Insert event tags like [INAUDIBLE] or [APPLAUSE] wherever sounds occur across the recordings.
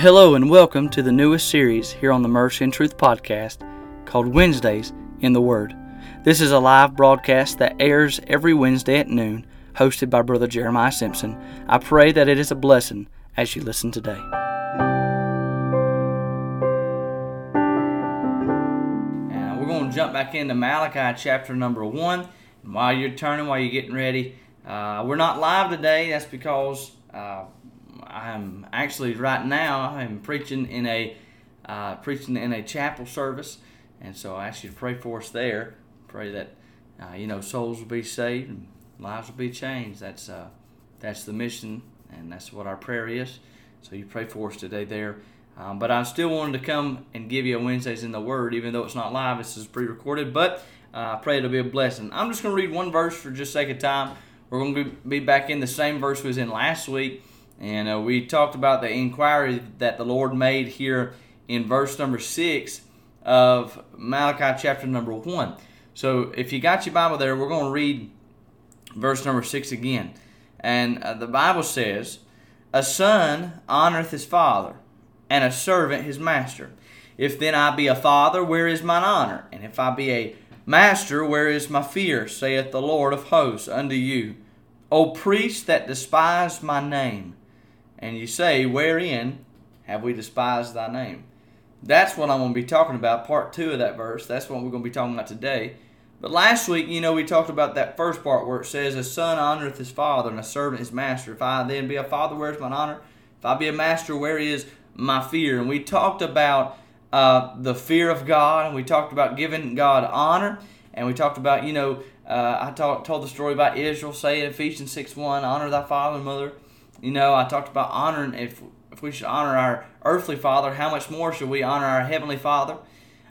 Hello and welcome to the newest series here on the Mercy and Truth podcast called Wednesdays in the Word. This is a live broadcast that airs every Wednesday at noon, hosted by Brother Jeremiah Simpson. I pray that it is a blessing as you listen today. And we're going to jump back into Malachi chapter number one. And while you're turning, while you're getting ready, uh, we're not live today. That's because uh, I'm actually right now I'm preaching in a uh, preaching in a chapel service, and so I ask you to pray for us there. Pray that uh, you know souls will be saved and lives will be changed. That's uh, that's the mission, and that's what our prayer is. So you pray for us today there. Um, but I still wanted to come and give you a Wednesdays in the Word, even though it's not live. This is pre-recorded, but uh, I pray it'll be a blessing. I'm just going to read one verse for just sake of time. We're going to be back in the same verse we was in last week. And uh, we talked about the inquiry that the Lord made here in verse number 6 of Malachi chapter number 1. So if you got your Bible there, we're going to read verse number 6 again. And uh, the Bible says, A son honoreth his father, and a servant his master. If then I be a father, where is mine honor? And if I be a master, where is my fear? saith the Lord of hosts unto you. O priests that despise my name and you say, Wherein have we despised thy name? That's what I'm going to be talking about, part two of that verse. That's what we're going to be talking about today. But last week, you know, we talked about that first part where it says, A son honoreth his father, and a servant his master. If I then be a father, where is mine honor? If I be a master, where is my fear? And we talked about uh, the fear of God, and we talked about giving God honor, and we talked about, you know, uh, I talk, told the story about Israel saying in Ephesians 6 1, Honor thy father and mother you know, I talked about honoring if if we should honor our earthly father, how much more should we honor our heavenly father?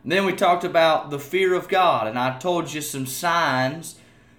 And then we talked about the fear of God, and I told you some signs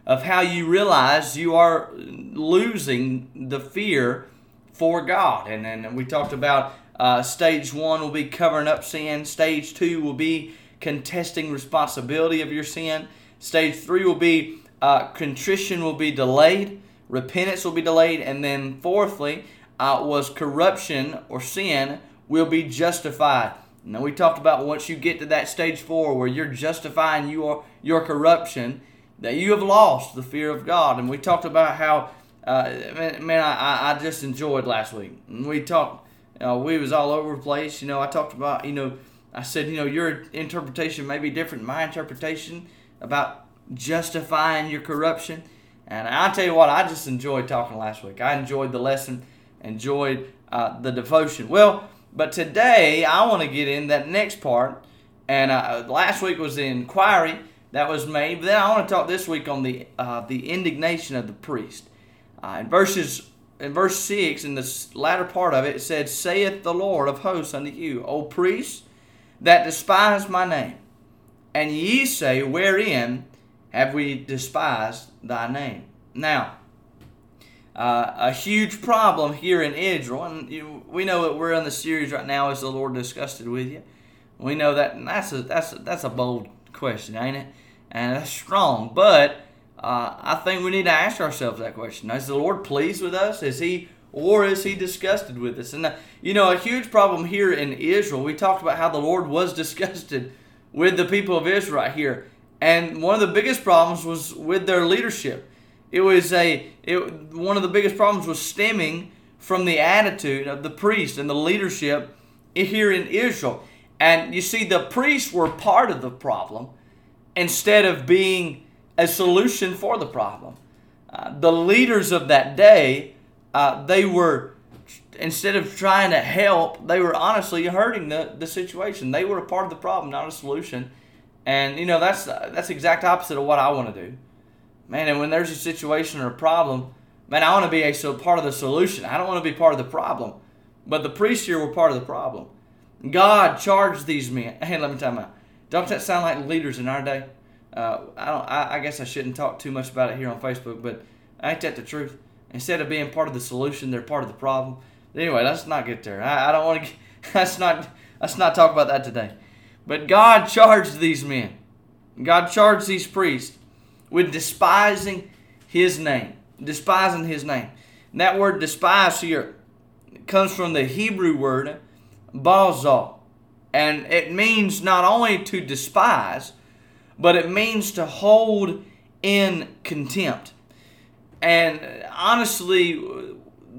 of how you realize you are losing the fear for God. And then we talked about uh, stage one will be covering up sin, stage two will be contesting responsibility of your sin, stage three will be uh, contrition will be delayed repentance will be delayed, and then fourthly, uh, was corruption or sin will be justified. Now we talked about once you get to that stage four where you're justifying your your corruption, that you have lost the fear of God, and we talked about how. Uh, man, man I, I just enjoyed last week. We talked. We was all over the place. You know, I talked about. You know, I said, you know, your interpretation may be different. My interpretation about justifying your corruption. And I'll tell you what, I just enjoyed talking last week. I enjoyed the lesson, enjoyed uh, the devotion. Well, but today I want to get in that next part. And uh, last week was the inquiry that was made. But then I want to talk this week on the uh, the indignation of the priest. Uh, in verses in verse six, in the latter part of it, it said, "Saith the Lord of hosts unto you, O priests that despise my name, and ye say, Wherein have we despised thy name. Now, uh, a huge problem here in Israel, and you, we know that we're in the series right now. Is the Lord disgusted with you? We know that and that's a that's a, that's a bold question, ain't it? And that's strong, but uh, I think we need to ask ourselves that question: Is the Lord pleased with us? Is He or is He disgusted with us? And uh, you know, a huge problem here in Israel. We talked about how the Lord was [LAUGHS] disgusted with the people of Israel right here. And one of the biggest problems was with their leadership. It was a it, one of the biggest problems was stemming from the attitude of the priest and the leadership here in Israel. And you see, the priests were part of the problem instead of being a solution for the problem. Uh, the leaders of that day, uh, they were instead of trying to help, they were honestly hurting the, the situation. They were a part of the problem, not a solution. And you know that's that's exact opposite of what I want to do, man. And when there's a situation or a problem, man, I want to be a so part of the solution. I don't want to be part of the problem. But the priests here were part of the problem. God charged these men. [LAUGHS] Hey, let me tell you, don't that sound like leaders in our day? Uh, I don't. I, I guess I shouldn't talk too much about it here on Facebook, but ain't that the truth? Instead of being part of the solution, they're part of the problem. Anyway, let's not get there. I, I don't want [LAUGHS] to. Let's not. Let's not talk about that today. But God charged these men, God charged these priests with despising his name. Despising his name. And that word despise here comes from the Hebrew word baza. And it means not only to despise, but it means to hold in contempt. And honestly,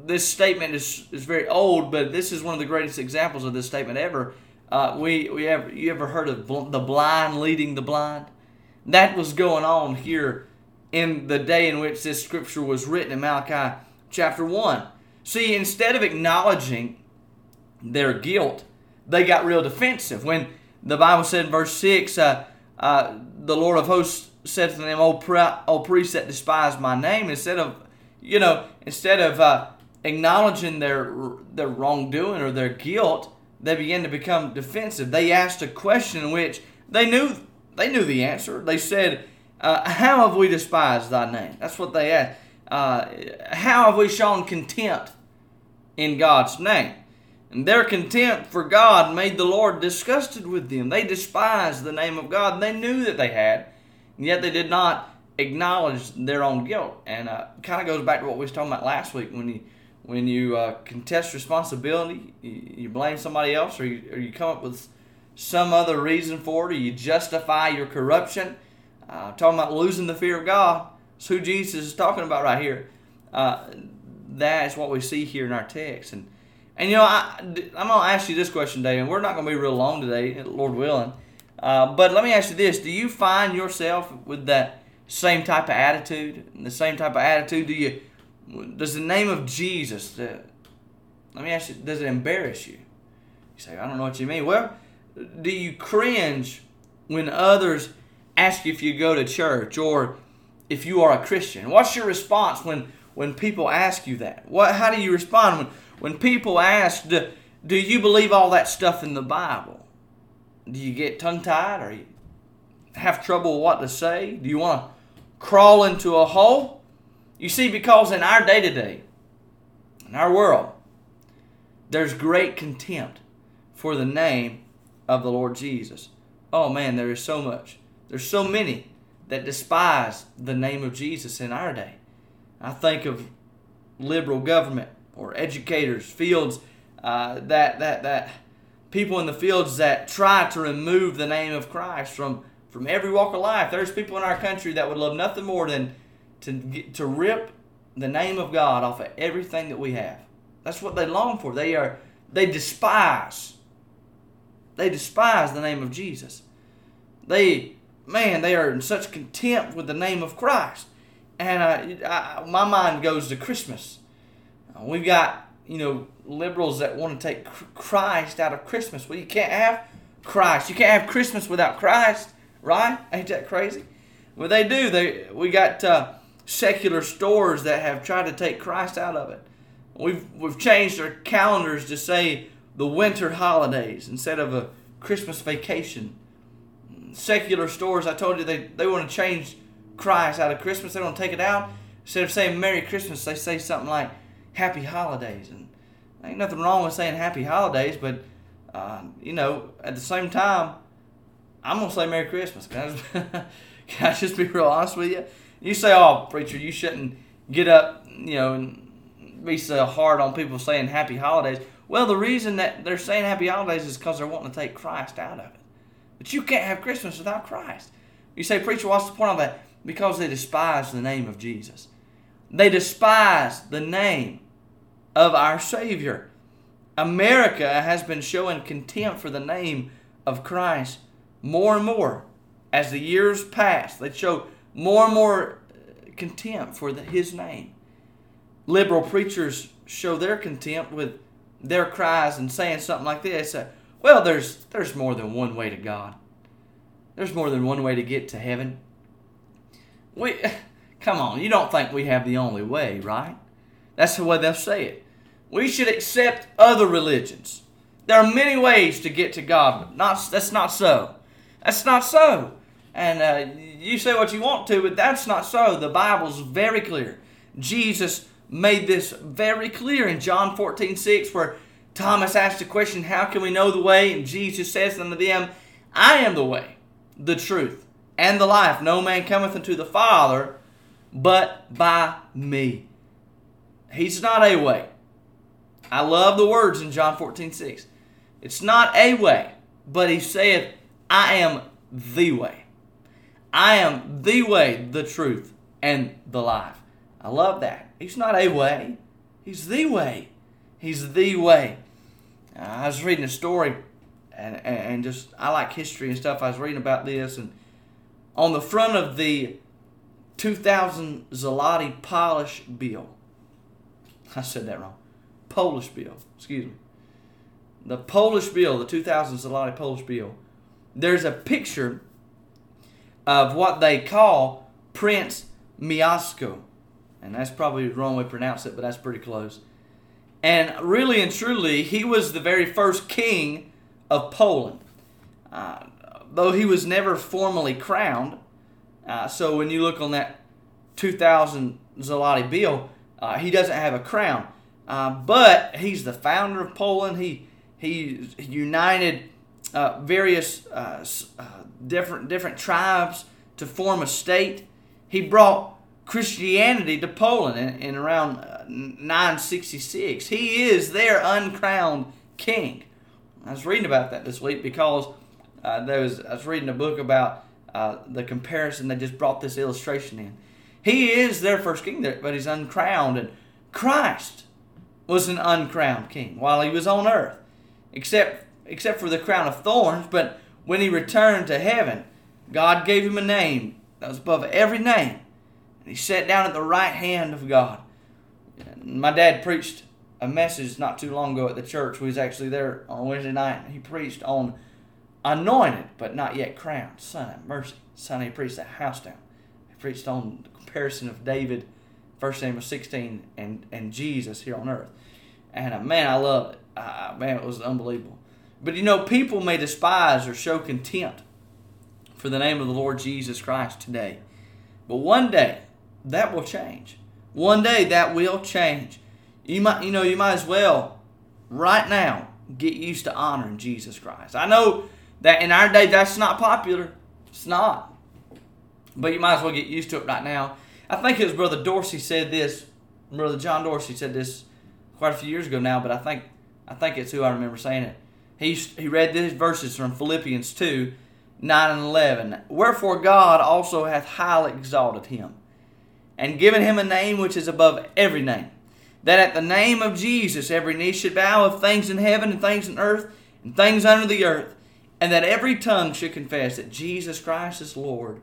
this statement is, is very old, but this is one of the greatest examples of this statement ever. Uh, we we ever you ever heard of bl- the blind leading the blind? That was going on here in the day in which this scripture was written in Malachi chapter one. See, instead of acknowledging their guilt, they got real defensive. When the Bible said in verse six, uh, uh, the Lord of hosts said to them, "O, pri- o priests that despise my name," instead of you know, instead of uh, acknowledging their their wrongdoing or their guilt, they began to become defensive. They asked a question in which they knew they knew the answer. They said, uh, "How have we despised Thy name?" That's what they asked. Uh, how have we shown contempt in God's name? And their contempt for God made the Lord disgusted with them. They despised the name of God. They knew that they had, and yet they did not acknowledge their own guilt. And uh, kind of goes back to what we was talking about last week when you when you uh, contest responsibility, you, you, blame somebody else, or you, or you come up with some other reason for it, or you justify your corruption. Uh, talking about losing the fear of God. It's who Jesus is talking about right here. Uh, that is what we see here in our text. And and you know, I, I'm going to ask you this question, David. We're not going to be real long today, Lord willing. Uh, but let me ask you this: Do you find yourself with that same type of attitude? The same type of attitude? Do you? Does the name of Jesus? Uh, let me ask you: Does it embarrass you? You say, I don't know what you mean. Well, do you cringe when others ask you if you go to church or if you are a Christian? What's your response when when people ask you that? What? How do you respond when when people ask, do, do you believe all that stuff in the Bible? Do you get tongue tied or you have trouble what to say? Do you want to crawl into a hole? You see, because in our day to day, in our world, there's great contempt for the name of the Lord Jesus. Oh man, there is so much. There's so many that despise the name of Jesus in our day. I think of liberal government or educators, fields uh, that that that people in the fields that try to remove the name of Christ from from every walk of life. There's people in our country that would love nothing more than to get, to rip the name of God off of everything that we have. That's what they long for. They are they despise. They despise the name of Jesus. They man, they are in such contempt with the name of Christ. And uh, I, my mind goes to Christmas We've got, you know, liberals that want to take Christ out of Christmas. Well, you can't have Christ. You can't have Christmas without Christ, right? Ain't that crazy? Well, they do. They we got uh, secular stores that have tried to take Christ out of it. We've we've changed our calendars to say the winter holidays instead of a Christmas vacation. Secular stores, I told you they, they want to change Christ out of Christmas. They want to take it out. Instead of saying Merry Christmas, they say something like happy holidays. And ain't nothing wrong with saying happy holidays, but, uh, you know, at the same time, I'm going to say Merry Christmas. Can I, just, [LAUGHS] can I just be real honest with you? You say, oh, preacher, you shouldn't get up, you know, and be so hard on people saying happy holidays. Well, the reason that they're saying happy holidays is because they're wanting to take Christ out of it. But you can't have Christmas without Christ. You say, preacher, what's the point of that? Because they despise the name of Jesus. They despise the name of our Savior. America has been showing contempt for the name of Christ more and more as the years pass. They show more and more contempt for the, His name. Liberal preachers show their contempt with their cries and saying something like this uh, Well, there's, there's more than one way to God, there's more than one way to get to heaven. We, [LAUGHS] come on, you don't think we have the only way, right? That's the way they'll say it. We should accept other religions. There are many ways to get to God, but not, that's not so. That's not so. And uh, you say what you want to, but that's not so. The Bible's very clear. Jesus made this very clear in John 14 6, where Thomas asked the question, How can we know the way? And Jesus says unto them, I am the way, the truth, and the life. No man cometh unto the Father but by me. He's not a way. I love the words in John 14, 6. It's not a way, but he saith, I am the way. I am the way, the truth, and the life. I love that. He's not a way, he's the way. He's the way. Uh, I was reading a story, and, and just, I like history and stuff. I was reading about this, and on the front of the 2000 Zloty Polish bill, [LAUGHS] I said that wrong. Polish bill, excuse me. The Polish bill, the 2000 Zloty Polish bill, there's a picture of what they call Prince Mieszko. And that's probably the wrong way to pronounce it, but that's pretty close. And really and truly, he was the very first king of Poland. Uh, though he was never formally crowned. Uh, so when you look on that 2000 Zloty bill, uh, he doesn't have a crown. Uh, but he's the founder of Poland. He he united uh, various uh, different different tribes to form a state. He brought Christianity to Poland in, in around 966. He is their uncrowned king. I was reading about that this week because uh, there was I was reading a book about uh, the comparison. They just brought this illustration in. He is their first king, but he's uncrowned, and Christ was an uncrowned king while he was on earth, except except for the crown of thorns. But when he returned to heaven, God gave him a name that was above every name, and he sat down at the right hand of God. My dad preached a message not too long ago at the church. We was actually there on Wednesday night. He preached on anointed but not yet crowned. Son of mercy. Son, he preached that house down. He preached on the comparison of David, First Samuel 16, and, and Jesus here on earth. And uh, man, I love it. Uh, man, it was unbelievable. But you know, people may despise or show contempt for the name of the Lord Jesus Christ today. But one day, that will change. One day, that will change. You might, you know, you might as well right now get used to honoring Jesus Christ. I know that in our day that's not popular. It's not. But you might as well get used to it right now. I think it was Brother Dorsey said this. Brother John Dorsey said this quite a few years ago now, but I think I think it's who I remember saying it. He he read these verses from Philippians two, nine and eleven. Wherefore God also hath highly exalted him, and given him a name which is above every name, that at the name of Jesus every knee should bow of things in heaven and things in earth and things under the earth, and that every tongue should confess that Jesus Christ is Lord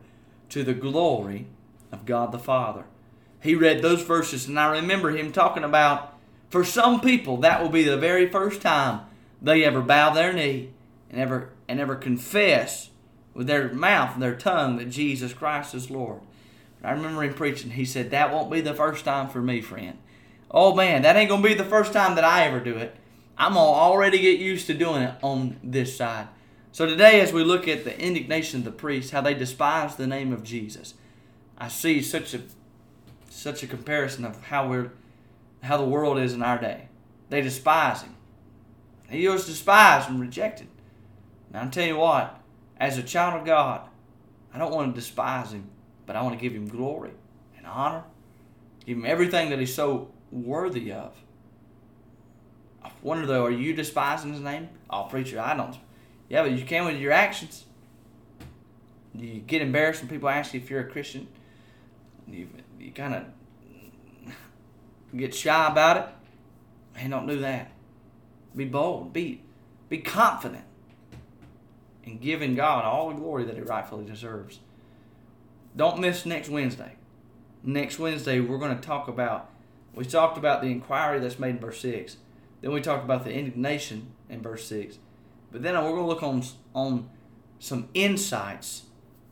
to the glory of God the Father. He read those verses, and I remember him talking about for some people that will be the very first time they ever bow their knee and ever and ever confess with their mouth and their tongue that Jesus Christ is Lord. I remember him preaching. He said, That won't be the first time for me, friend. Oh man, that ain't gonna be the first time that I ever do it. I'm gonna already get used to doing it on this side. So today, as we look at the indignation of the priests, how they despise the name of Jesus, I see such a such a comparison of how we're how the world is in our day. They despise him. He was despised and rejected. Now I tell you what, as a child of God, I don't want to despise him, but I want to give him glory and honor, give him everything that he's so worthy of. I wonder though, are you despising his name? Oh, preacher, I don't yeah, but you can with your actions. You get embarrassed when people ask you if you're a Christian. You, you kind of get shy about it. Hey, don't do that. Be bold. Be, be confident in giving God all the glory that He rightfully deserves. Don't miss next Wednesday. Next Wednesday, we're going to talk about, we talked about the inquiry that's made in verse 6. Then we talked about the indignation in verse 6. But then we're going to look on, on some insights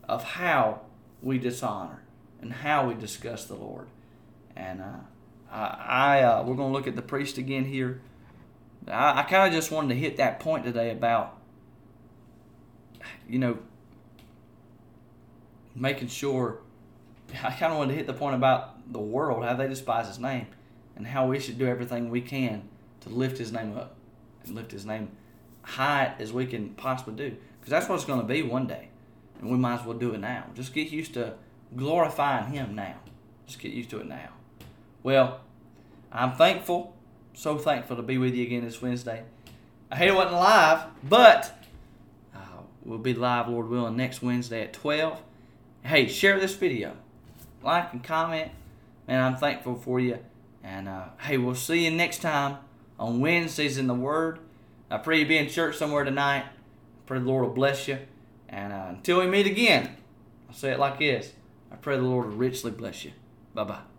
of how we dishonor and how we discuss the Lord. And uh, I, I uh, we're going to look at the priest again here. I, I kind of just wanted to hit that point today about, you know, making sure. I kind of wanted to hit the point about the world, how they despise His name, and how we should do everything we can to lift His name up and lift His name high as we can possibly do. Because that's what it's going to be one day. And we might as well do it now. Just get used to glorifying Him now. Just get used to it now. Well, I'm thankful, so thankful to be with you again this Wednesday. I hate it wasn't live, but uh, we'll be live, Lord willing, next Wednesday at 12. Hey, share this video, like and comment. Man, I'm thankful for you. And uh, hey, we'll see you next time on Wednesdays in the Word. I pray you be in church somewhere tonight. I pray the Lord will bless you. And uh, until we meet again, I'll say it like this I pray the Lord will richly bless you. Bye bye.